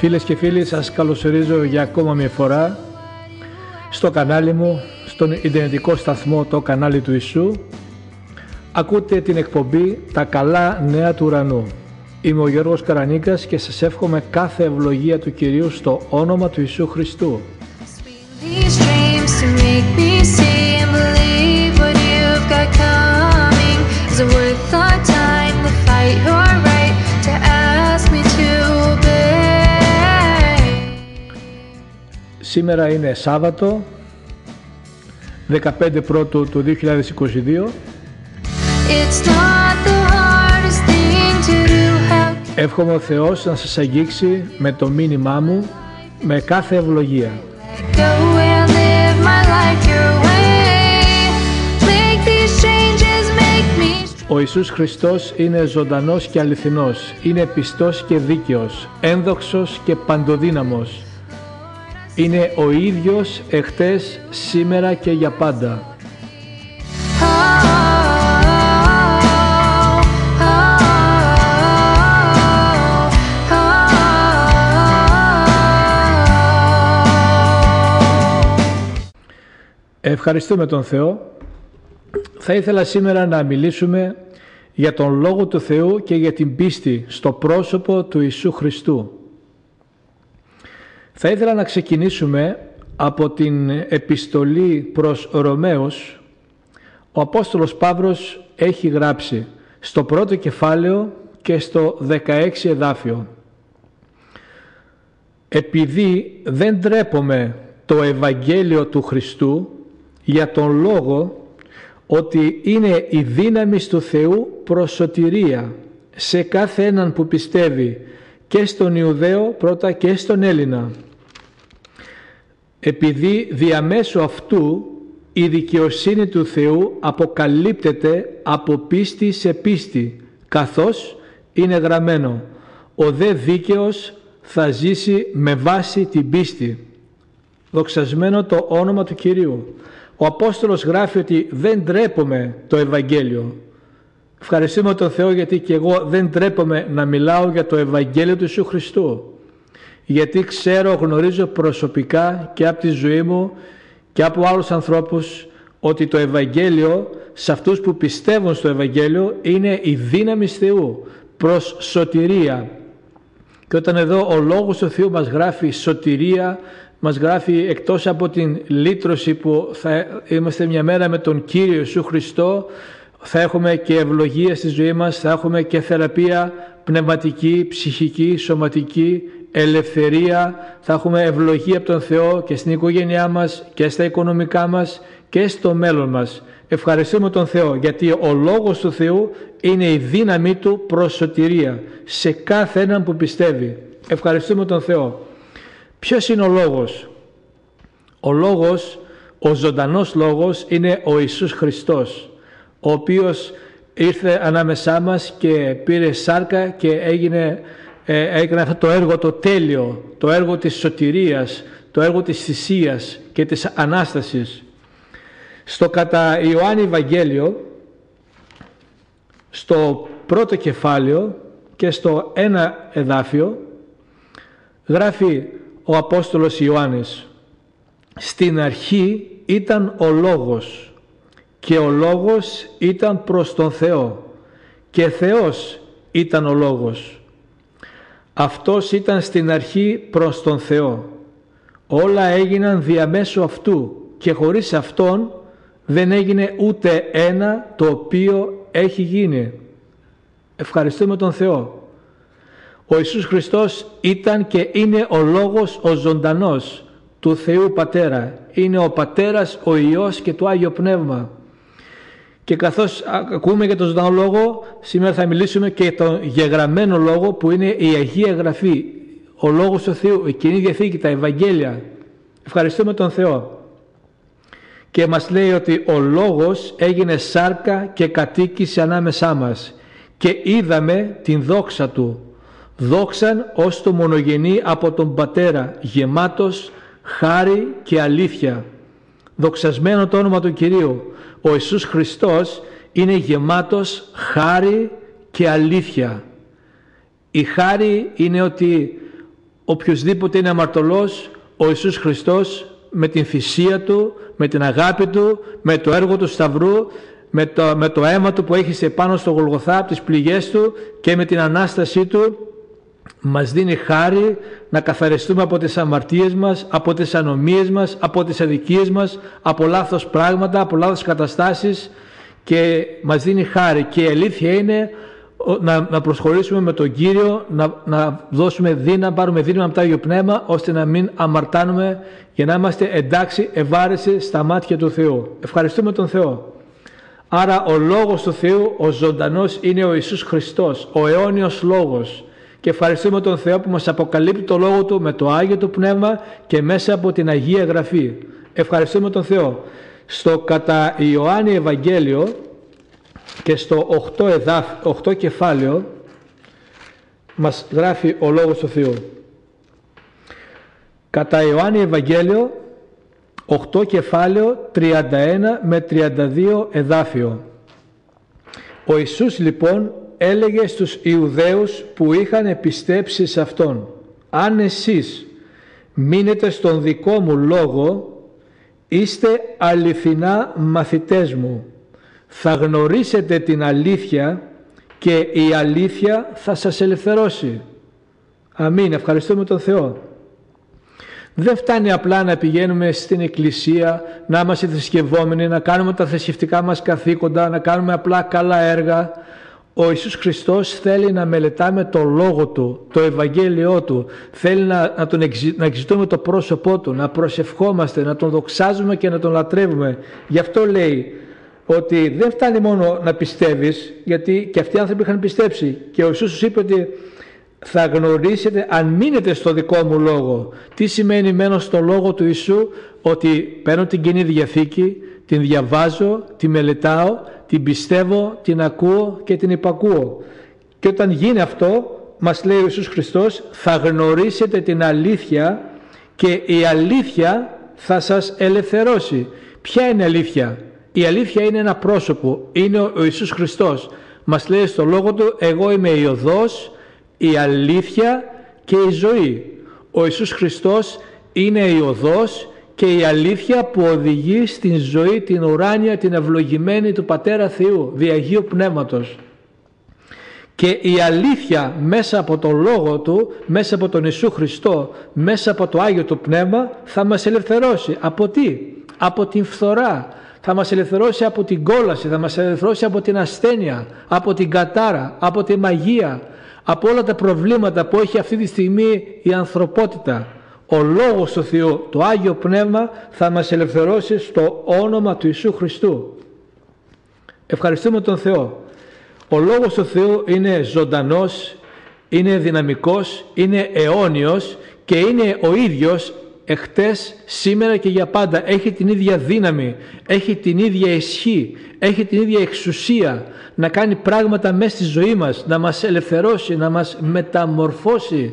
Φίλες και φίλοι, σας καλωσορίζω για ακόμα μια φορά στο κανάλι μου, στον ιντερνετικό σταθμό το κανάλι του Ιησού. Ακούτε την εκπομπή «Τα καλά νέα του ουρανού». Είμαι ο Γιώργος Καρανίκας και σας εύχομαι κάθε ευλογία του Κυρίου στο όνομα του Ιησού Χριστού. Σήμερα είναι Σάββατο, 15 Πρώτου του 2022. Εύχομαι ο Θεός να σας αγγίξει με το μήνυμά μου με κάθε ευλογία. Ο Ιησούς Χριστός είναι ζωντανός και αληθινός, είναι πιστός και δίκαιος, ένδοξος και παντοδύναμος. Είναι ο ίδιος εχθές, σήμερα και για πάντα. Ευχαριστούμε τον Θεό. Θα ήθελα σήμερα να μιλήσουμε για τον Λόγο του Θεού και για την πίστη στο πρόσωπο του Ιησού Χριστού. Θα ήθελα να ξεκινήσουμε από την επιστολή προς Ρωμαίους. Ο Απόστολος Παύρος έχει γράψει στο πρώτο κεφάλαιο και στο 16 εδάφιο. Επειδή δεν τρέπομαι το Ευαγγέλιο του Χριστού για τον λόγο ότι είναι η δύναμη του Θεού προς σωτηρία σε κάθε έναν που πιστεύει και στον Ιουδαίο πρώτα και στον Έλληνα επειδή διαμέσου αυτού η δικαιοσύνη του Θεού αποκαλύπτεται από πίστη σε πίστη καθώς είναι γραμμένο ο δε δίκαιος θα ζήσει με βάση την πίστη δοξασμένο το όνομα του Κυρίου. Ο Απόστολος γράφει ότι δεν τρέπομαι το Ευαγγέλιο ευχαριστούμε τον Θεό γιατί και εγώ δεν τρέπομαι να μιλάω για το Ευαγγέλιο του Ιησού Χριστού γιατί ξέρω, γνωρίζω προσωπικά και από τη ζωή μου και από άλλους ανθρώπους ότι το Ευαγγέλιο σε αυτούς που πιστεύουν στο Ευαγγέλιο είναι η δύναμη Θεού προς σωτηρία. Και όταν εδώ ο Λόγος του Θεού μας γράφει σωτηρία, μας γράφει εκτός από την λύτρωση που θα είμαστε μια μέρα με τον Κύριο Ιησού Χριστό, θα έχουμε και ευλογία στη ζωή μας, θα έχουμε και θεραπεία πνευματική, ψυχική, σωματική, ελευθερία, θα έχουμε ευλογία από τον Θεό και στην οικογένειά μας και στα οικονομικά μας και στο μέλλον μας. Ευχαριστούμε τον Θεό γιατί ο Λόγος του Θεού είναι η δύναμή Του προς σωτηρία σε κάθε έναν που πιστεύει. Ευχαριστούμε τον Θεό. Ποιος είναι ο Λόγος; Ο Λόγος, ο ζωντανός Λόγος είναι ο Ιησούς Χριστός ο οποίος ήρθε ανάμεσά μας και πήρε σάρκα και έγινε ε, έκανε αυτό το έργο το τέλειο, το έργο της σωτηρίας, το έργο της θυσίας και της Ανάστασης. Στο κατά Ιωάννη Ευαγγέλιο, στο πρώτο κεφάλαιο και στο ένα εδάφιο, γράφει ο Απόστολος Ιωάννης «Στην αρχή ήταν ο Λόγος και ο Λόγος ήταν προς τον Θεό και Θεός ήταν ο Λόγος». Αυτός ήταν στην αρχή προς τον Θεό. Όλα έγιναν διαμέσου αυτού και χωρίς Αυτόν δεν έγινε ούτε ένα το οποίο έχει γίνει. Ευχαριστούμε τον Θεό. Ο Ιησούς Χριστός ήταν και είναι ο Λόγος ο ζωντανός του Θεού Πατέρα. Είναι ο Πατέρας, ο Υιός και το Άγιο Πνεύμα. Και καθώς ακούμε για τον ζωντανό λόγο, σήμερα θα μιλήσουμε και για τον γεγραμμένο λόγο που είναι η Αγία Γραφή, ο Λόγος του Θεού, η Κοινή Διαθήκη, τα Ευαγγέλια. Ευχαριστούμε τον Θεό. Και μας λέει ότι ο Λόγος έγινε σάρκα και κατοίκησε ανάμεσά μας και είδαμε την δόξα Του. Δόξαν ως το μονογενή από τον Πατέρα, γεμάτος χάρη και αλήθεια. Δοξασμένο το όνομα του Κυρίου ο Ιησούς Χριστός είναι γεμάτος χάρη και αλήθεια. Η χάρη είναι ότι οποιοδήποτε είναι αμαρτωλός, ο Ιησούς Χριστός με την θυσία Του, με την αγάπη Του, με το έργο του Σταυρού, με το, με το αίμα Του που έχει πάνω στο Γολγοθά από τις πληγές Του και με την Ανάστασή Του μας δίνει χάρη να καθαριστούμε από τις αμαρτίες μας, από τις ανομίες μας, από τις αδικίες μας, από λάθος πράγματα, από λάθος καταστάσεις και μας δίνει χάρη και η αλήθεια είναι να, να προσχωρήσουμε με τον Κύριο, να, να δώσουμε δύναμη, πάρουμε δύναμη από το Άγιο Πνεύμα ώστε να μην αμαρτάνουμε για να είμαστε εντάξει, ευάρεση στα μάτια του Θεού. Ευχαριστούμε τον Θεό. Άρα ο Λόγος του Θεού, ο ζωντανός είναι ο Ιησούς Χριστός, ο αιώνιος Λόγος και ευχαριστούμε τον Θεό που μας αποκαλύπτει το Λόγο Του με το Άγιο Του Πνεύμα και μέσα από την Αγία Γραφή. Ευχαριστούμε τον Θεό. Στο κατά Ιωάννη Ευαγγέλιο και στο 8, εδάφ, 8 κεφάλαιο μας γράφει ο Λόγος του Θεού. Κατά Ιωάννη Ευαγγέλιο 8 κεφάλαιο 31 με 32 εδάφιο. Ο Ιησούς λοιπόν έλεγε στους Ιουδαίους που είχαν πιστέψει σε Αυτόν «Αν εσείς μείνετε στον δικό μου λόγο, είστε αληθινά μαθητές μου. Θα γνωρίσετε την αλήθεια και η αλήθεια θα σας ελευθερώσει». Αμήν. Ευχαριστούμε τον Θεό. Δεν φτάνει απλά να πηγαίνουμε στην εκκλησία, να είμαστε θρησκευόμενοι, να κάνουμε τα θρησκευτικά μας καθήκοντα, να κάνουμε απλά καλά έργα, ο Ιησούς Χριστός θέλει να μελετάμε το Λόγο Του, το Ευαγγέλιό Του. Θέλει να, να, τον να εξητούμε το πρόσωπό Του, να προσευχόμαστε, να Τον δοξάζουμε και να Τον λατρεύουμε. Γι' αυτό λέει ότι δεν φτάνει μόνο να πιστεύεις, γιατί και αυτοί οι άνθρωποι είχαν πιστέψει. Και ο Ιησούς είπε ότι θα γνωρίσετε αν μείνετε στο δικό μου λόγο. Τι σημαίνει μένω στο λόγο του Ιησού, ότι παίρνω την Κοινή Διαθήκη, την διαβάζω, τη μελετάω, την πιστεύω, την ακούω και την υπακούω. Και όταν γίνει αυτό, μας λέει ο Ιησούς Χριστός, θα γνωρίσετε την αλήθεια και η αλήθεια θα σας ελευθερώσει. Ποια είναι η αλήθεια; Η αλήθεια είναι ένα πρόσωπο, είναι ο Ιησούς Χριστός. Μας λέει στο λόγο Του, εγώ είμαι η οδός, η αλήθεια και η ζωή. Ο Ιησούς Χριστός είναι η οδός και η αλήθεια που οδηγεί στην ζωή την ουράνια, την ευλογημένη του Πατέρα Θεού, διαγείου Πνεύματος. Και η αλήθεια μέσα από τον Λόγο Του, μέσα από τον Ιησού Χριστό, μέσα από το Άγιο Του Πνεύμα θα μας ελευθερώσει. Από τι; Από την φθορά. Θα μας ελευθερώσει από την κόλαση, θα μας ελευθερώσει από την ασθένεια, από την κατάρα, από τη μαγεία, από όλα τα προβλήματα που έχει αυτή τη στιγμή η ανθρωπότητα ο Λόγος του Θεού, το Άγιο Πνεύμα θα μας ελευθερώσει στο όνομα του Ιησού Χριστού. Ευχαριστούμε τον Θεό. Ο Λόγος του Θεού είναι ζωντανός, είναι δυναμικός, είναι αιώνιος και είναι ο ίδιος εχτες, σήμερα και για πάντα. Έχει την ίδια δύναμη, έχει την ίδια ισχύ, έχει την ίδια εξουσία να κάνει πράγματα μέσα στη ζωή μας, να μας ελευθερώσει, να μας μεταμορφώσει,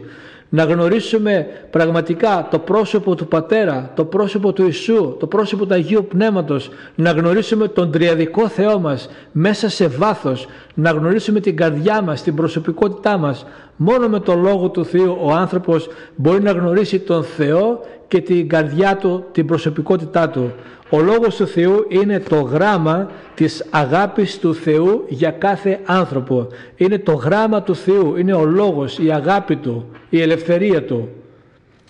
να γνωρίσουμε πραγματικά το πρόσωπο του Πατέρα, το πρόσωπο του Ιησού, το πρόσωπο του Αγίου Πνεύματος, να γνωρίσουμε τον τριαδικό Θεό μας μέσα σε βάθος, να γνωρίσουμε την καρδιά μας, την προσωπικότητά μας. Μόνο με το Λόγο του Θεού ο άνθρωπος μπορεί να γνωρίσει τον Θεό και την καρδιά του, την προσωπικότητά του. Ο Λόγος του Θεού είναι το γράμμα της αγάπης του Θεού για κάθε άνθρωπο. Είναι το γράμμα του Θεού, είναι ο Λόγος, η αγάπη Του, η ελευθερία Του.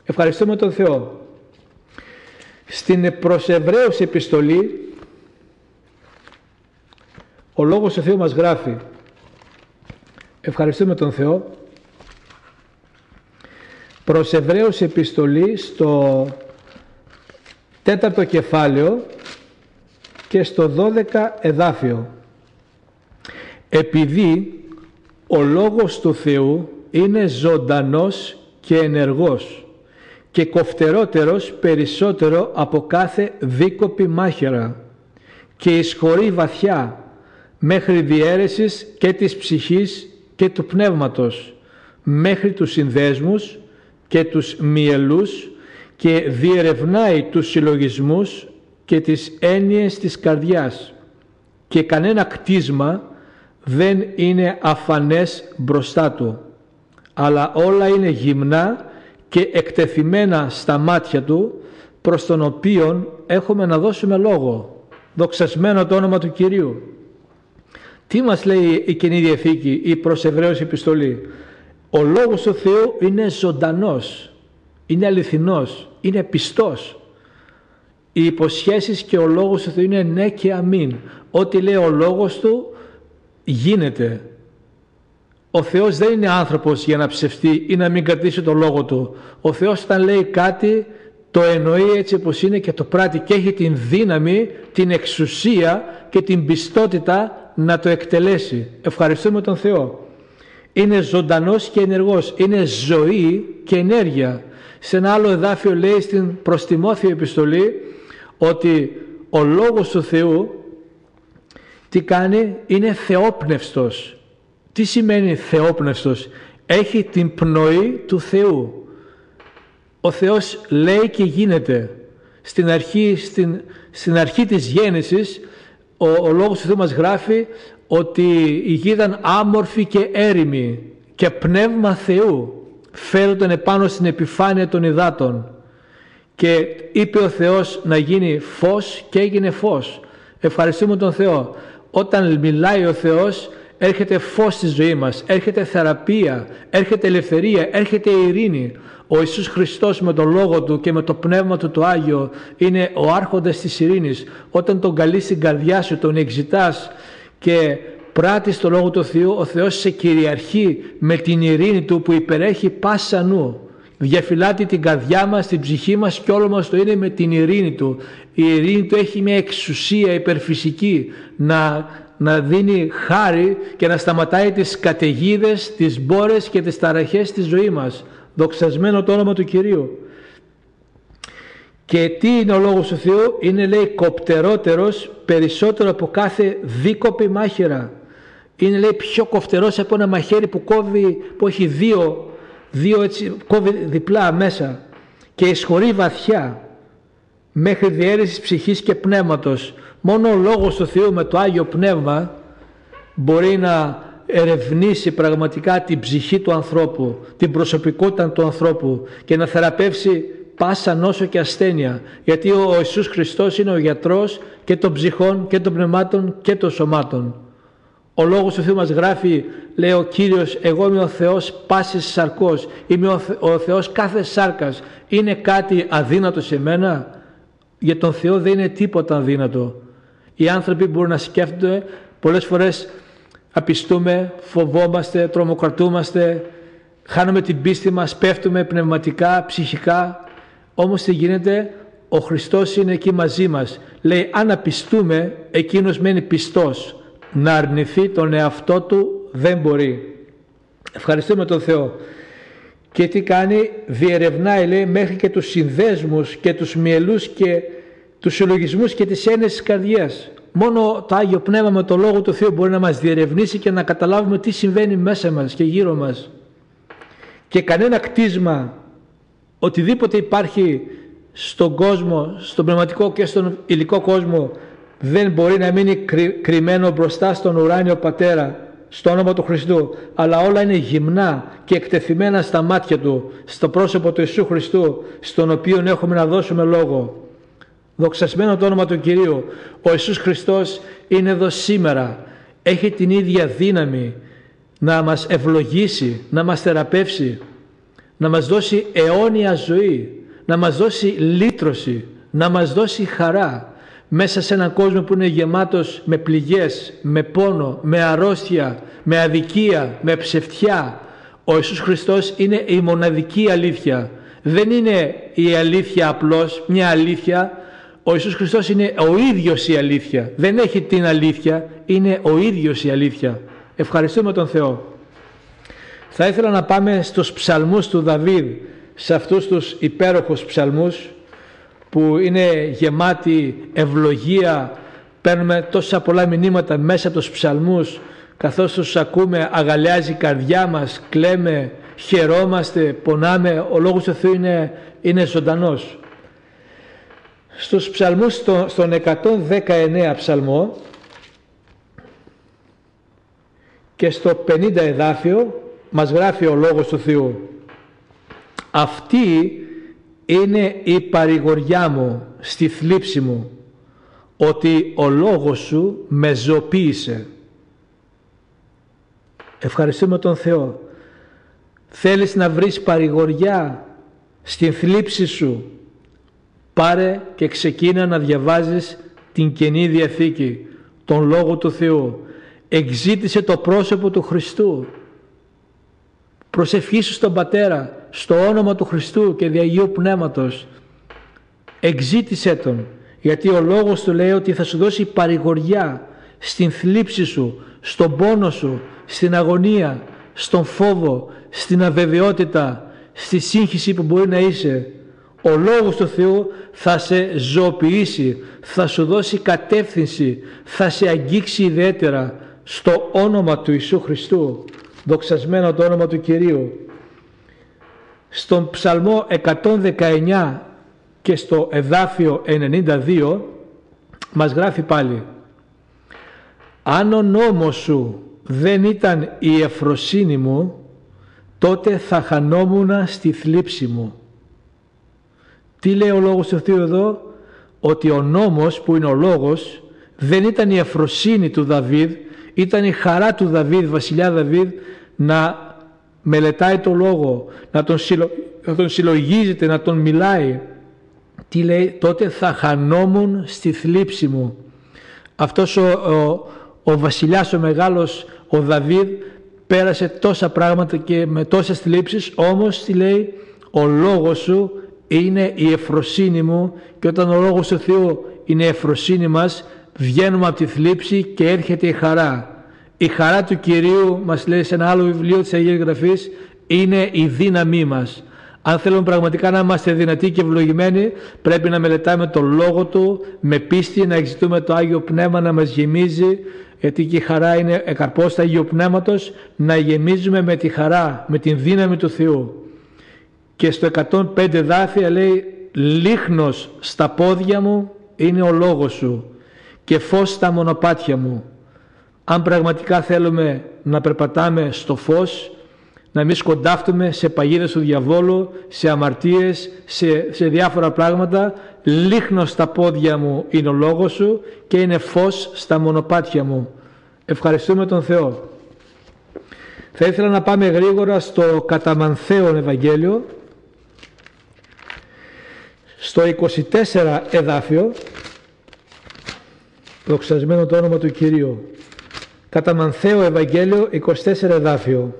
Ευχαριστούμε τον Θεό. Στην προς Εβραίους επιστολή, ο Λόγος του Θεού μας γράφει. Ευχαριστούμε τον Θεό. Προς Εβραίους επιστολή στο τέταρτο κεφάλαιο και στο 12 εδάφιο. Επειδή ο Λόγος του Θεού είναι ζωντανός και ενεργός και κοφτερότερος περισσότερο από κάθε δίκοπη μάχαιρα και εισχωρεί βαθιά μέχρι διέρεσης και της ψυχής και του πνεύματος μέχρι τους συνδέσμους και τους μυελούς και διερευνάει τους συλλογισμούς και τις έννοιες της καρδιάς και κανένα κτίσμα δεν είναι αφανές μπροστά του αλλά όλα είναι γυμνά και εκτεθειμένα στα μάτια Του, προς τον οποίον έχουμε να δώσουμε λόγο. Δοξασμένο το όνομα του Κυρίου. Τι μας λέει η Καινή Διαθήκη, η προς Εβραίους επιστολή; Ο Λόγος του Θεού είναι ζωντανός, είναι αληθινός, είναι πιστός. Οι υποσχέσεις και ο Λόγος του Θεού είναι ναι και αμήν. Ό,τι λέει ο Λόγος Του γίνεται. Ο Θεός δεν είναι άνθρωπος για να ψευτεί ή να μην κρατήσει το Λόγο Του. Ο Θεός όταν λέει κάτι το εννοεί έτσι όπως είναι και το πράττει και έχει την δύναμη, την εξουσία και την πιστότητα να το εκτελέσει. Ευχαριστούμε τον Θεό. Είναι ζωντανός και ενεργός. Είναι ζωή και ενέργεια. Σε ένα άλλο εδάφιο λέει στην προς επιστολή ότι ο Λόγος του Θεού τι κάνει είναι θεόπνευστος. Τι σημαίνει θεόπνευστος; Έχει την πνοή του Θεού. Ο Θεός λέει και γίνεται. Στην αρχή, στην, στην αρχή της γέννησης ο, ο Λόγος του Θεού μας γράφει ότι η γη ήταν άμορφη και έρημη και πνεύμα Θεού φέρονταν επάνω στην επιφάνεια των υδάτων και είπε ο Θεός να γίνει φως και έγινε φως. Ευχαριστούμε τον Θεό. Όταν μιλάει ο Θεός έρχεται φως στη ζωή μας, έρχεται θεραπεία, έρχεται ελευθερία, έρχεται ειρήνη. Ο Ιησούς Χριστός με τον Λόγο Του και με το Πνεύμα Του το Άγιο είναι ο άρχοντας της ειρήνης. Όταν τον καλείς στην καρδιά σου, τον εξητάς και πράττεις το Λόγο του Θεού, ο Θεός σε κυριαρχεί με την ειρήνη Του που υπερέχει πάσα νου. Διαφυλάτει την καρδιά μας, την ψυχή μας και όλο μας το είναι με την ειρήνη Του. Η ειρήνη Του έχει μια εξουσία υπερφυσική να, να δίνει χάρη και να σταματάει τις καταιγίδες, τις μπόρες και τις ταραχές της ζωής μας. Δοξασμένο το όνομα του Κυρίου. Και τι είναι ο Λόγος του Θεού, είναι λέει κοπτερότερος περισσότερο από κάθε δίκοπη μάχαιρα. Είναι λέει πιο κοφτερός από ένα μαχαίρι που κόβει, που έχει δύο, δύο έτσι, κόβει διπλά μέσα και εισχωρεί βαθιά μέχρι διαίρεση ψυχής και πνεύματος. Μόνο ο Λόγος του Θεού με το Άγιο Πνεύμα μπορεί να ερευνήσει πραγματικά την ψυχή του ανθρώπου, την προσωπικότητα του ανθρώπου και να θεραπεύσει πάσα νόσο και ασθένεια. Γιατί ο Ιησούς Χριστός είναι ο γιατρός και των ψυχών και των πνευμάτων και των σωμάτων. Ο Λόγος του Θεού μας γράφει, λέει ο Κύριος, εγώ είμαι ο Θεός πάσης σαρκός, είμαι ο, ο Θεός κάθε σάρκας. Είναι κάτι αδύνατο σε μένα; Για τον Θεό δεν είναι τίποτα αδύνατο. Οι άνθρωποι μπορούν να σκέφτονται πολλές φορές απιστούμε, φοβόμαστε, τρομοκρατούμαστε, χάνουμε την πίστη μας, πέφτουμε πνευματικά, ψυχικά. Όμως τι γίνεται, ο Χριστός είναι εκεί μαζί μας. Λέει αν απιστούμε, εκείνος μένει πιστός. Να αρνηθεί τον εαυτό του δεν μπορεί. Ευχαριστούμε τον Θεό. Και τι κάνει, διερευνάει λέει μέχρι και τους συνδέσμους και τους μυελούς και τους συλλογισμούς και τις έννοιες της καρδιάς. Μόνο το Άγιο Πνεύμα με το Λόγο του Θεού μπορεί να μας διερευνήσει και να καταλάβουμε τι συμβαίνει μέσα μας και γύρω μας. Και κανένα κτίσμα, οτιδήποτε υπάρχει στον κόσμο, στον πνευματικό και στον υλικό κόσμο δεν μπορεί να μείνει κρυμμένο μπροστά στον ουράνιο Πατέρα στο όνομα του Χριστού αλλά όλα είναι γυμνά και εκτεθειμένα στα μάτια Του στο πρόσωπο του Ιησού Χριστού στον οποίο έχουμε να δώσουμε λόγο Δοξασμένο το όνομα του Κυρίου. Ο Ιησούς Χριστός είναι εδώ σήμερα. Έχει την ίδια δύναμη να μας ευλογήσει, να μας θεραπεύσει, να μας δώσει αιώνια ζωή, να μας δώσει λύτρωση, να μας δώσει χαρά μέσα σε έναν κόσμο που είναι γεμάτος με πληγές, με πόνο, με αρρώστια, με αδικία, με ψευτιά. Ο Ιησούς Χριστός είναι η μοναδική αλήθεια. Δεν είναι η αλήθεια απλώς μια αλήθεια, ο Ιησούς Χριστός είναι ο ίδιος η αλήθεια. Δεν έχει την αλήθεια, είναι ο ίδιος η αλήθεια. Ευχαριστούμε τον Θεό. Θα ήθελα να πάμε στους ψαλμούς του Δαβίδ, σε αυτούς τους υπέροχους ψαλμούς που είναι γεμάτοι ευλογία, παίρνουμε τόσα πολλά μηνύματα μέσα από τους ψαλμούς, καθώς τους ακούμε αγαλιάζει η καρδιά μας, κλαίμε, χαιρόμαστε, πονάμε, ο Λόγος του Θεού είναι, είναι ζωντανός. Στους ψαλμούς, στον 119 ψαλμό και στο 50 εδάφιο μας γράφει ο Λόγος του Θεού. Αυτή είναι η παρηγοριά μου στη θλίψη μου ότι ο λόγος σου με ζωοποίησε. Ευχαριστούμε τον Θεό. Θέλεις να βρεις παρηγοριά στην θλίψη σου. Πάρε και ξεκίνα να διαβάζεις την Καινή Διαθήκη, τον Λόγο του Θεού. Εξήτησε το πρόσωπο του Χριστού. Προσευχήσου στον Πατέρα, στο όνομα του Χριστού και Αγίου Πνεύματος. Εξήτησε Τον, γιατί ο Λόγος Του λέει ότι θα σου δώσει παρηγοριά στην θλίψη σου, στον πόνο σου, στην αγωνία, στον φόβο, στην αβεβαιότητα, στη σύγχυση που μπορεί να είσαι. Ο Λόγος του Θεού θα σε ζωοποιήσει, θα σου δώσει κατεύθυνση, θα σε αγγίξει ιδιαίτερα στο όνομα του Ιησού Χριστού. Δοξασμένο το όνομα του Κυρίου. Στον ψαλμό 119 και στο εδάφιο 92 μας γράφει πάλι «Αν ο νόμος σου δεν ήταν η εφροσύνη μου, τότε θα χανόμουν στη θλίψη μου. Τι λέει ο Λόγος του Θεού εδώ, ότι ο νόμος που είναι ο Λόγος δεν ήταν η εφροσύνη του Δαβίδ, ήταν η χαρά του Δαβίδ, βασιλιά Δαβίδ, να μελετάει το Λόγο, να τον, συλλο... να τον συλλογίζεται, να τον μιλάει. Τι λέει, τότε θα χανόμουν στη θλίψη μου. Αυτός ο, ο, ο βασιλιάς ο μεγάλος ο Δαβίδ πέρασε τόσα πράγματα και με τόσες θλίψεις όμως τι λέει ο λόγος σου είναι η εφροσύνη μου και όταν ο λόγος του Θεού είναι η εφροσύνη μας βγαίνουμε από τη θλίψη και έρχεται η χαρά. Η χαρά του Κυρίου μας λέει σε ένα άλλο βιβλίο της Αγίας Γραφής είναι η δύναμή μας. Αν θέλουμε πραγματικά να είμαστε δυνατοί και ευλογημένοι, πρέπει να μελετάμε το Λόγο Του με πίστη, να εξητούμε το Άγιο Πνεύμα να μας γεμίζει, γιατί και η χαρά είναι εκαρπός του Αγίου Πνεύματος, να γεμίζουμε με τη χαρά, με την δύναμη του Θεού. Και στο 105 δάφια λέει «Λίχνος στα πόδια μου είναι ο λόγος σου και φως στα μονοπάτια μου». Αν πραγματικά θέλουμε να περπατάμε στο φως, να μην σκοντάφτουμε σε παγίδες του διαβόλου, σε αμαρτίες, σε, σε διάφορα πράγματα. Λίχνω στα πόδια μου είναι ο λόγος σου και είναι φως στα μονοπάτια μου. Ευχαριστούμε τον Θεό. Θα ήθελα να πάμε γρήγορα στο καταμανθέον Ευαγγέλιο, στο 24 εδάφιο, δοξασμένο το όνομα του Κυρίου. Καταμανθέο Ευαγγέλιο, 24 εδάφιο.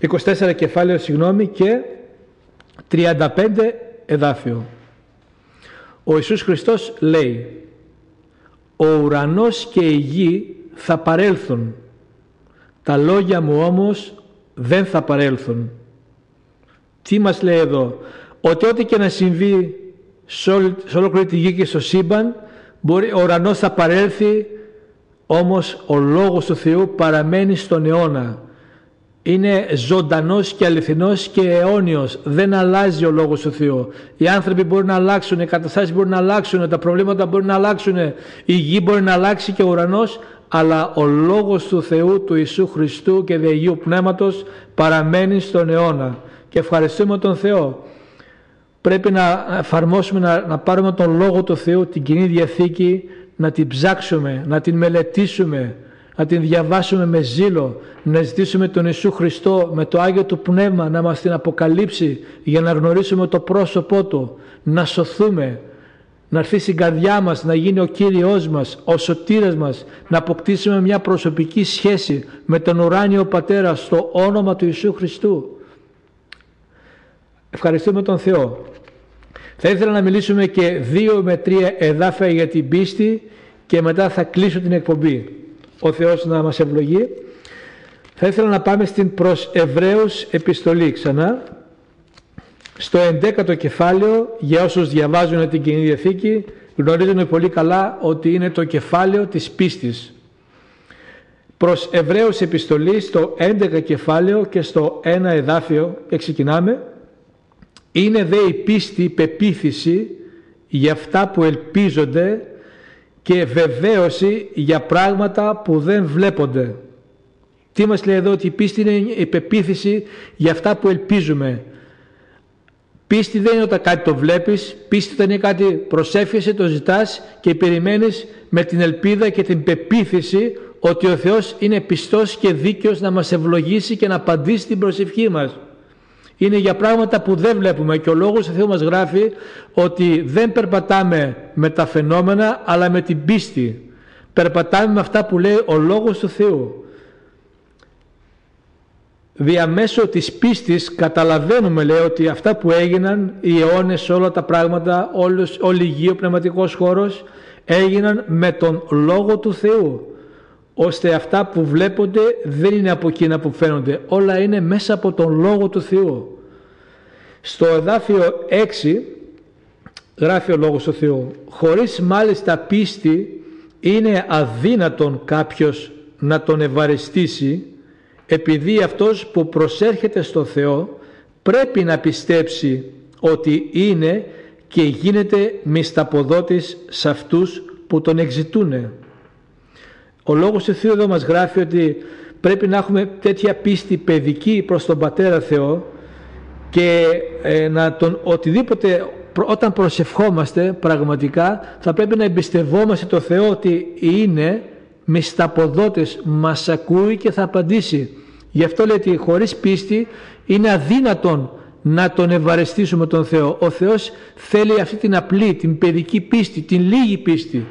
24 κεφάλαιο συγγνώμη και 35 εδάφιο. Ο Ιησούς Χριστός λέει «Ο ουρανός και η γη θα παρέλθουν, τα λόγια μου όμως δεν θα παρέλθουν». Τι μας λέει εδώ, ότι ό,τι και να συμβεί σε, όλη, σε ολόκληρη τη γη και στο σύμπαν, μπορεί, ο ουρανός θα παρέλθει, όμως ο Λόγος του Θεού παραμένει στον αιώνα είναι ζωντανός και αληθινός και αιώνιος. Δεν αλλάζει ο Λόγος του Θεού. Οι άνθρωποι μπορεί να αλλάξουν, οι καταστάσεις μπορεί να αλλάξουν, τα προβλήματα μπορεί να αλλάξουν, η γη μπορεί να αλλάξει και ο ουρανός, αλλά ο Λόγος του Θεού, του Ιησού Χριστού και Αγίου Πνεύματος παραμένει στον αιώνα. Και ευχαριστούμε τον Θεό. Πρέπει να εφαρμόσουμε, να, να πάρουμε τον Λόγο του Θεού, την Κοινή Διαθήκη, να την ψάξουμε, να την μελετήσουμε, να την διαβάσουμε με ζήλο, να ζητήσουμε τον Ιησού Χριστό με το Άγιο Του Πνεύμα να μας την αποκαλύψει για να γνωρίσουμε το πρόσωπό Του, να σωθούμε, να έρθει στην καρδιά μας, να γίνει ο Κύριος μας, ο σωτήρας μας, να αποκτήσουμε μια προσωπική σχέση με τον ουράνιο Πατέρα στο όνομα του Ιησού Χριστού. Ευχαριστούμε τον Θεό. Θα ήθελα να μιλήσουμε και δύο με τρία εδάφια για την πίστη και μετά θα κλείσω την εκπομπή ο Θεός να μας ευλογεί. Θα ήθελα να πάμε στην προς Εβραίους επιστολή ξανά, στο 11ο κεφάλαιο, για όσους διαβάζουν την Κοινή Διαθήκη, γνωρίζουν πολύ καλά ότι είναι το κεφάλαιο της πίστης. Προς Εβραίους επιστολή στο 11 κεφάλαιο και στο 1 εδάφιο, ξεκινάμε, είναι δε η πίστη, η πεποίθηση για αυτά που ελπίζονται και βεβαίωση για πράγματα που δεν βλέπονται. Τι μας λέει εδώ ότι η πίστη είναι η πεποίθηση για αυτά που ελπίζουμε. Πίστη δεν είναι όταν κάτι το βλέπεις, πίστη όταν είναι κάτι προσέφιεσαι, το ζητάς και περιμένεις με την ελπίδα και την πεποίθηση ότι ο Θεός είναι πιστός και δίκαιος να μας ευλογήσει και να απαντήσει την προσευχή μας. Είναι για πράγματα που δεν βλέπουμε και ο Λόγος του Θεού μας γράφει ότι δεν περπατάμε με τα φαινόμενα αλλά με την πίστη. Περπατάμε με αυτά που λέει ο Λόγος του Θεού διαμέσω της πίστης καταλαβαίνουμε λέει ότι αυτά που έγιναν οι αιώνες όλα τα πράγματα όλος, όλη η γη, ο πνευματικός χώρος έγιναν με τον Λόγο του Θεού ώστε αυτά που βλέπονται δεν είναι από εκείνα που φαίνονται όλα είναι μέσα από τον Λόγο του Θεού στο εδάφιο 6 γράφει ο Λόγος του Θεού χωρίς μάλιστα πίστη είναι αδύνατον κάποιος να τον ευαριστήσει επειδή αυτός που προσέρχεται στο Θεό πρέπει να πιστέψει ότι είναι και γίνεται μισταποδότης σε αυτούς που τον εξητούν. Ο Λόγος του Θεού εδώ μας γράφει ότι πρέπει να έχουμε τέτοια πίστη παιδική προς τον Πατέρα Θεό και ε, να τον οτιδήποτε όταν προσευχόμαστε πραγματικά θα πρέπει να εμπιστευόμαστε το Θεό ότι είναι μισταποδότης μας ακούει και θα απαντήσει Γι' αυτό λέει ότι χωρίς πίστη είναι αδύνατον να τον ευαρεστήσουμε τον Θεό. Ο Θεός θέλει αυτή την απλή, την παιδική πίστη, την λίγη πίστη.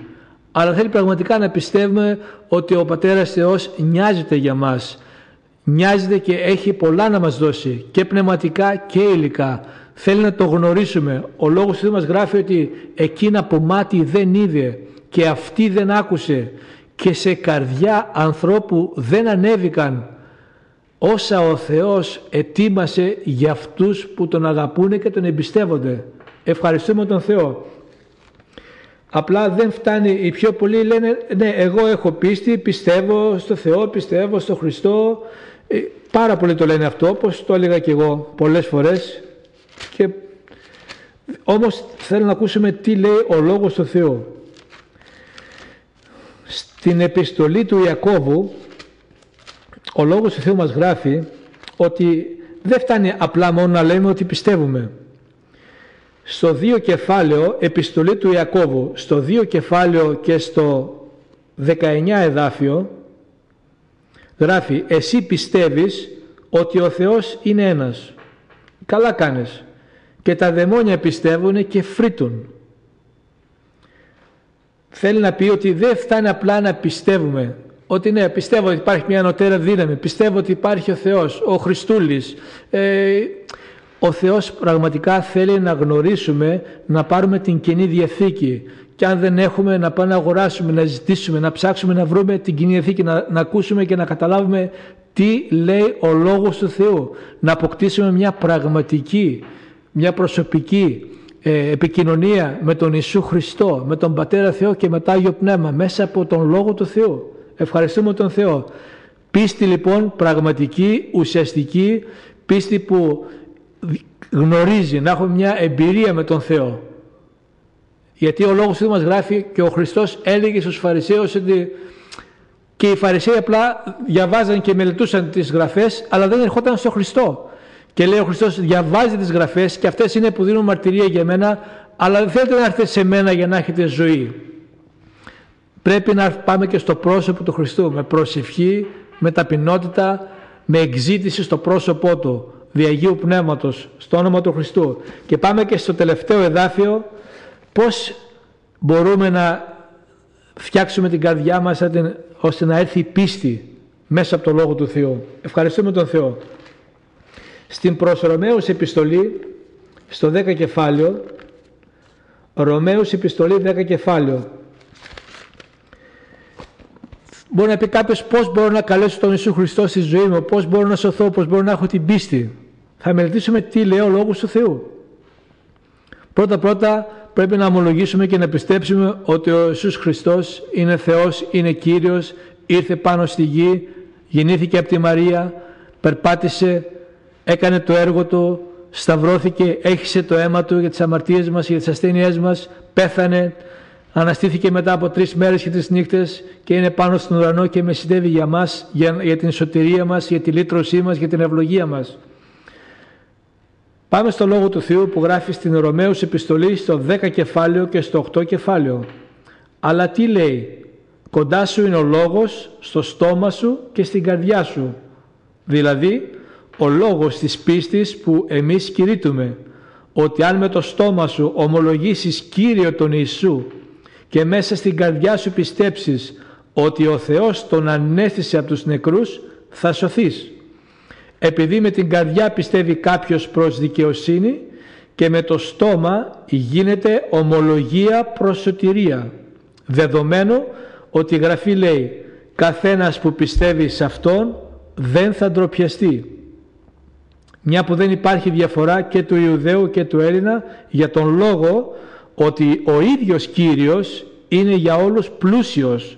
Αλλά θέλει πραγματικά να πιστεύουμε ότι ο Πατέρας Θεός νοιάζεται για μας. Νοιάζεται και έχει πολλά να μας δώσει και πνευματικά και υλικά. Θέλει να το γνωρίσουμε. Ο Λόγος του Θεού μας γράφει ότι εκείνα που μάτι δεν είδε και αυτή δεν άκουσε και σε καρδιά ανθρώπου δεν ανέβηκαν όσα ο Θεός ετοίμασε για αυτούς που τον αγαπούν και τον εμπιστεύονται. Ευχαριστούμε τον Θεό. Απλά δεν φτάνει, οι πιο πολλοί λένε ναι εγώ έχω πίστη, πιστεύω στο Θεό, πιστεύω στο Χριστό. Ε, πάρα πολλοί το λένε αυτό όπως το έλεγα και εγώ πολλές φορές. Και, όμως θέλω να ακούσουμε τι λέει ο Λόγος του Θεού. Στην επιστολή του Ιακώβου ο Λόγος του Θεού μας γράφει ότι δεν φτάνει απλά μόνο να λέμε ότι πιστεύουμε. Στο δύο κεφάλαιο, επιστολή του Ιακώβου, στο δύο κεφάλαιο και στο 19 εδάφιο, γράφει «Εσύ πιστεύεις ότι ο Θεός είναι ένας». Καλά κάνεις. Και τα δαιμόνια πιστεύουν και φρύτουν. Θέλει να πει ότι δεν φτάνει απλά να πιστεύουμε ότι ναι, πιστεύω ότι υπάρχει μια ανωτέρα δύναμη, πιστεύω ότι υπάρχει ο Θεός, ο Χριστούλης. Ε, ο Θεός πραγματικά θέλει να γνωρίσουμε, να πάρουμε την Κοινή Διαθήκη και αν δεν έχουμε να πάμε να αγοράσουμε, να ζητήσουμε, να ψάξουμε να βρούμε την Κοινή Διαθήκη, να, να ακούσουμε και να καταλάβουμε τι λέει ο Λόγος του Θεού. Να αποκτήσουμε μια πραγματική, μια προσωπική ε, επικοινωνία με τον Ιησού Χριστό, με τον Πατέρα Θεό και με το Άγιο Πνεύμα μέσα από τον Λόγο του Θεού. Ευχαριστούμε τον Θεό. Πίστη λοιπόν πραγματική, ουσιαστική, πίστη που γνωρίζει, να έχουμε μια εμπειρία με τον Θεό. Γιατί ο Λόγος του μας γράφει και ο Χριστός έλεγε στους Φαρισαίους ότι και οι Φαρισαίοι απλά διαβάζαν και μελετούσαν τις γραφές αλλά δεν ερχόταν στο Χριστό. Και λέει ο Χριστός διαβάζει τις γραφές και αυτές είναι που δίνουν μαρτυρία για μένα αλλά δεν θέλετε να έρθετε σε μένα για να έχετε ζωή. Πρέπει να πάμε και στο πρόσωπο του Χριστού με προσευχή, με ταπεινότητα, με εξήτηση στο πρόσωπό Του, διαγίου Πνεύματος, στο όνομα του Χριστού. Και πάμε και στο τελευταίο εδάφιο, πώς μπορούμε να φτιάξουμε την καρδιά μας ώστε να έρθει η πίστη μέσα από το Λόγο του Θεού. Ευχαριστούμε τον Θεό. Στην προς Ρωμαίους επιστολή, στο 10 κεφάλαιο, Ρωμαίους επιστολή 10 κεφάλαιο, Μπορεί να πει κάποιος πώς μπορώ να καλέσω τον Ιησού Χριστό στη ζωή μου, πώς μπορώ να σωθώ, πώς μπορώ να έχω την πίστη. Θα μελετήσουμε τι λέει ο λόγος του Θεού. Πρώτα πρώτα πρέπει να ομολογήσουμε και να πιστέψουμε ότι ο Ιησούς Χριστός είναι Θεός, είναι Κύριος, ήρθε πάνω στη γη, γεννήθηκε από τη Μαρία, περπάτησε, έκανε το έργο του, σταυρώθηκε, έχισε το αίμα του για τις αμαρτίες μας, για τις ασθένειές μας, πέθανε, Αναστήθηκε μετά από τρεις μέρες και τρεις νύχτες και είναι πάνω στον ουρανό και μεσητεύει για μας, για, για την σωτηρία μας, για τη λύτρωσή μας, για την ευλογία μας. Πάμε στο Λόγο του Θεού που γράφει στην Ρωμαίους επιστολή στο 10 κεφάλαιο και στο 8 κεφάλαιο. Αλλά τι λέει, κοντά σου είναι ο Λόγος, στο στόμα σου και στην καρδιά σου. Δηλαδή, ο λόγος της πίστης που εμείς κηρύττουμε, ότι αν με το στόμα σου ομολογήσεις Κύριο τον Ιησού και μέσα στην καρδιά σου πιστέψεις ότι ο Θεός τον ανέστησε από τους νεκρούς, θα σωθείς. Επειδή με την καρδιά πιστεύει κάποιος προς δικαιοσύνη και με το στόμα γίνεται ομολογία προς σωτηρία. Δεδομένου ότι η Γραφή λέει καθένας που πιστεύει σε Αυτόν δεν θα ντροπιαστεί. Μια που δεν υπάρχει διαφορά και του Ιουδαίου και του Έλληνα για τον λόγο ότι ο ίδιος Κύριος είναι για όλους πλούσιος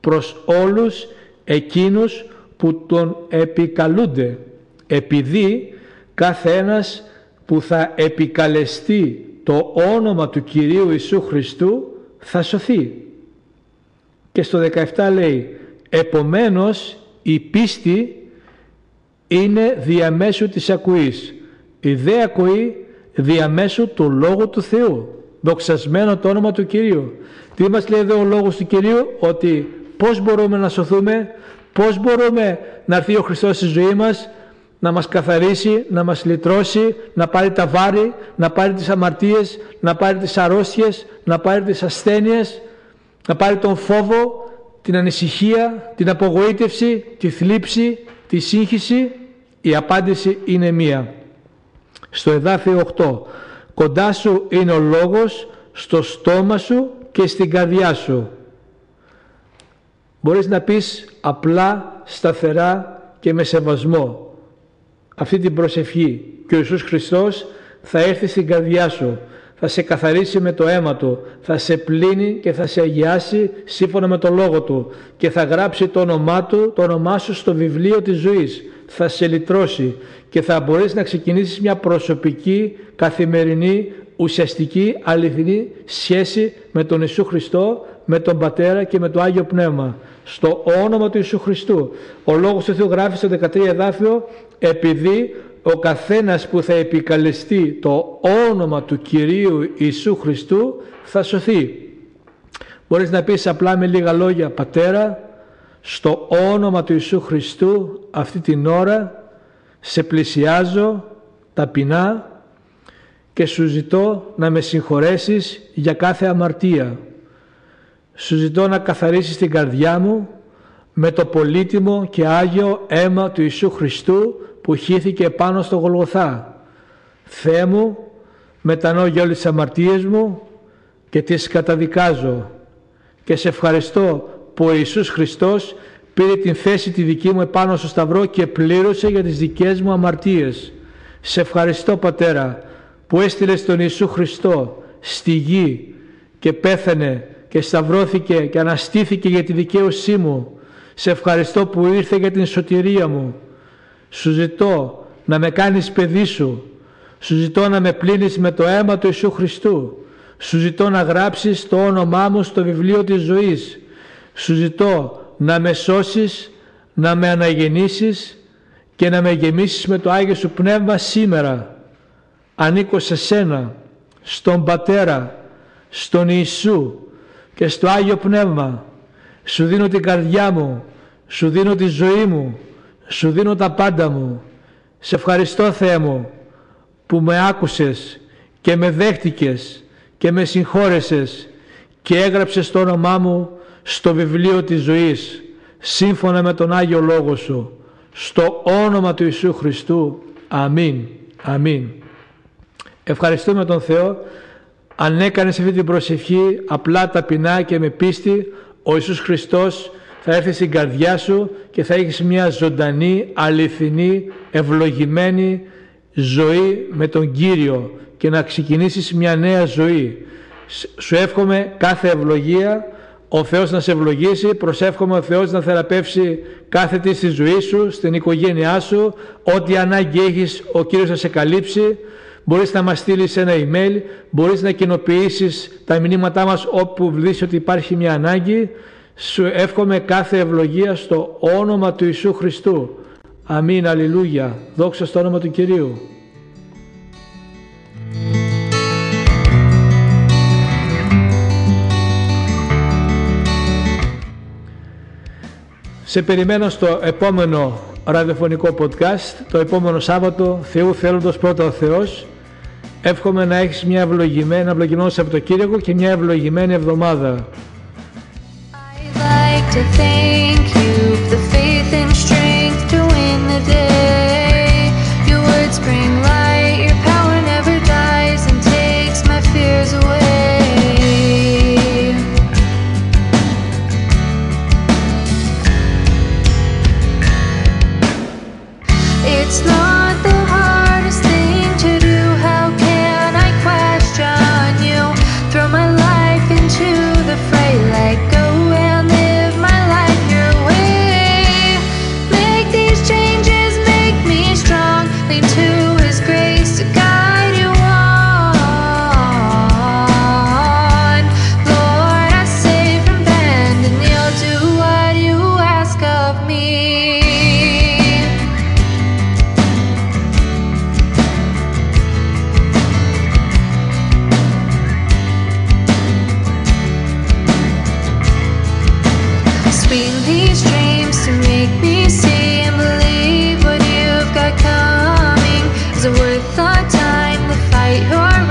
προς όλους εκείνους που τον επικαλούνται επειδή κάθε ένας που θα επικαλεστεί το όνομα του Κυρίου Ιησού Χριστού θα σωθεί. Και στο 17 λέει «Επομένως η πίστη είναι διαμέσου της ακουής. Η δε ακουή διαμέσου του Λόγου του Θεού. Δοξασμένο το όνομα του Κυρίου. Τι μας λέει εδώ ο Λόγος του Κυρίου; Ότι πώς μπορούμε να σωθούμε, πώς μπορούμε να έρθει ο Χριστός στη ζωή μας, να μας καθαρίσει, να μας λυτρώσει, να πάρει τα βάρη, να πάρει τις αμαρτίες, να πάρει τις αρρώστιες, να πάρει τις ασθένειες, να πάρει τον φόβο, την ανησυχία, την απογοήτευση, τη θλίψη, τη σύγχυση. Η απάντηση είναι μία. Στο εδάφιο 8. Κοντά σου είναι ο λόγος, στο στόμα σου και στην καρδιά σου. Μπορείς να πεις απλά, σταθερά και με σεβασμό αυτή την προσευχή και ο Ιησούς Χριστός θα έρθει στην καρδιά σου, θα σε καθαρίσει με το αίμα Του, θα σε πλύνει και θα σε αγιάσει σύμφωνα με το Λόγο Του και θα γράψει το όνομά Του, το όνομά σου στο βιβλίο της ζωής, θα σε λυτρώσει και θα μπορείς να ξεκινήσεις μια προσωπική, καθημερινή, ουσιαστική, αληθινή σχέση με τον Ιησού Χριστό, με τον Πατέρα και με το Άγιο Πνεύμα. Στο όνομα του Ιησού Χριστού. Ο Λόγος του Θεού γράφει στο 13 εδάφιο επειδή ο καθένας που θα επικαλεστεί το όνομα του Κυρίου Ιησού Χριστού θα σωθεί. Μπορείς να πεις απλά με λίγα λόγια «Πατέρα, στο όνομα του Ιησού Χριστού αυτή την ώρα σε πλησιάζω ταπεινά και σου ζητώ να με συγχωρέσεις για κάθε αμαρτία. Σου ζητώ να καθαρίσεις την καρδιά μου με το πολύτιμο και Άγιο αίμα του Ιησού Χριστού που χύθηκε πάνω στο Γολγοθά. Θεέ μου, μετανοώ για όλες τις αμαρτίες μου και τις καταδικάζω και σε ευχαριστώ που ο Ιησούς Χριστός πήρε την θέση τη δική μου επάνω στο Σταυρό και πλήρωσε για τις δικές μου αμαρτίες. Σε ευχαριστώ Πατέρα που έστειλες τον Ιησού Χριστό στη γη και πέθανε και σταυρώθηκε και αναστήθηκε για τη δικαίωσή μου. Σε ευχαριστώ που ήρθε για την σωτηρία μου. Σου ζητώ να με κάνεις παιδί σου. Σου ζητώ να με πλύνεις με το αίμα του Ιησού Χριστού. Σου ζητώ να γράψεις το όνομά μου στο βιβλίο της ζωής. Σου ζητώ να με σώσεις, να με αναγεννήσεις και να με γεμίσεις με το Άγιο Σου Πνεύμα σήμερα. Ανήκω σε Σένα, στον Πατέρα, στον Ιησού και στο Άγιο Πνεύμα. Σου δίνω την καρδιά μου, σου δίνω τη ζωή μου, σου δίνω τα πάντα μου. Σε ευχαριστώ Θεέ μου που με άκουσες και με δέχτηκες και με συγχώρεσες και έγραψες το όνομά μου στο βιβλίο της ζωής σύμφωνα με τον Άγιο Λόγο Σου στο όνομα του Ιησού Χριστού. Αμήν. Αμήν. Ευχαριστούμε τον Θεό αν έκανες αυτή την προσευχή απλά ταπεινά και με πίστη ο Ιησούς Χριστός θα έρθει στην καρδιά σου και θα έχεις μια ζωντανή, αληθινή, ευλογημένη ζωή με τον Κύριο και να ξεκινήσεις μια νέα ζωή. Σου εύχομαι κάθε ευλογία, ο Θεός να σε ευλογήσει, προσεύχομαι ο Θεός να θεραπεύσει κάθε τι στη ζωή σου, στην οικογένειά σου, ό,τι ανάγκη έχεις ο Κύριος να σε καλύψει. Μπορείς να μας στείλεις ένα email, μπορείς να κοινοποιήσεις τα μηνύματά μας όπου βρεις ότι υπάρχει μια ανάγκη σου εύχομαι κάθε ευλογία στο όνομα του Ιησού Χριστού. Αμήν, αλληλούια. Δόξα στο όνομα του Κυρίου. Σε περιμένω στο επόμενο ραδιοφωνικό podcast, το επόμενο Σάββατο, Θεού θέλοντος πρώτα ο Θεός. Εύχομαι να έχεις μια ευλογημένη, ένα ευλογημένο Σαββατοκύριακο και μια ευλογημένη εβδομάδα. these dreams to make me see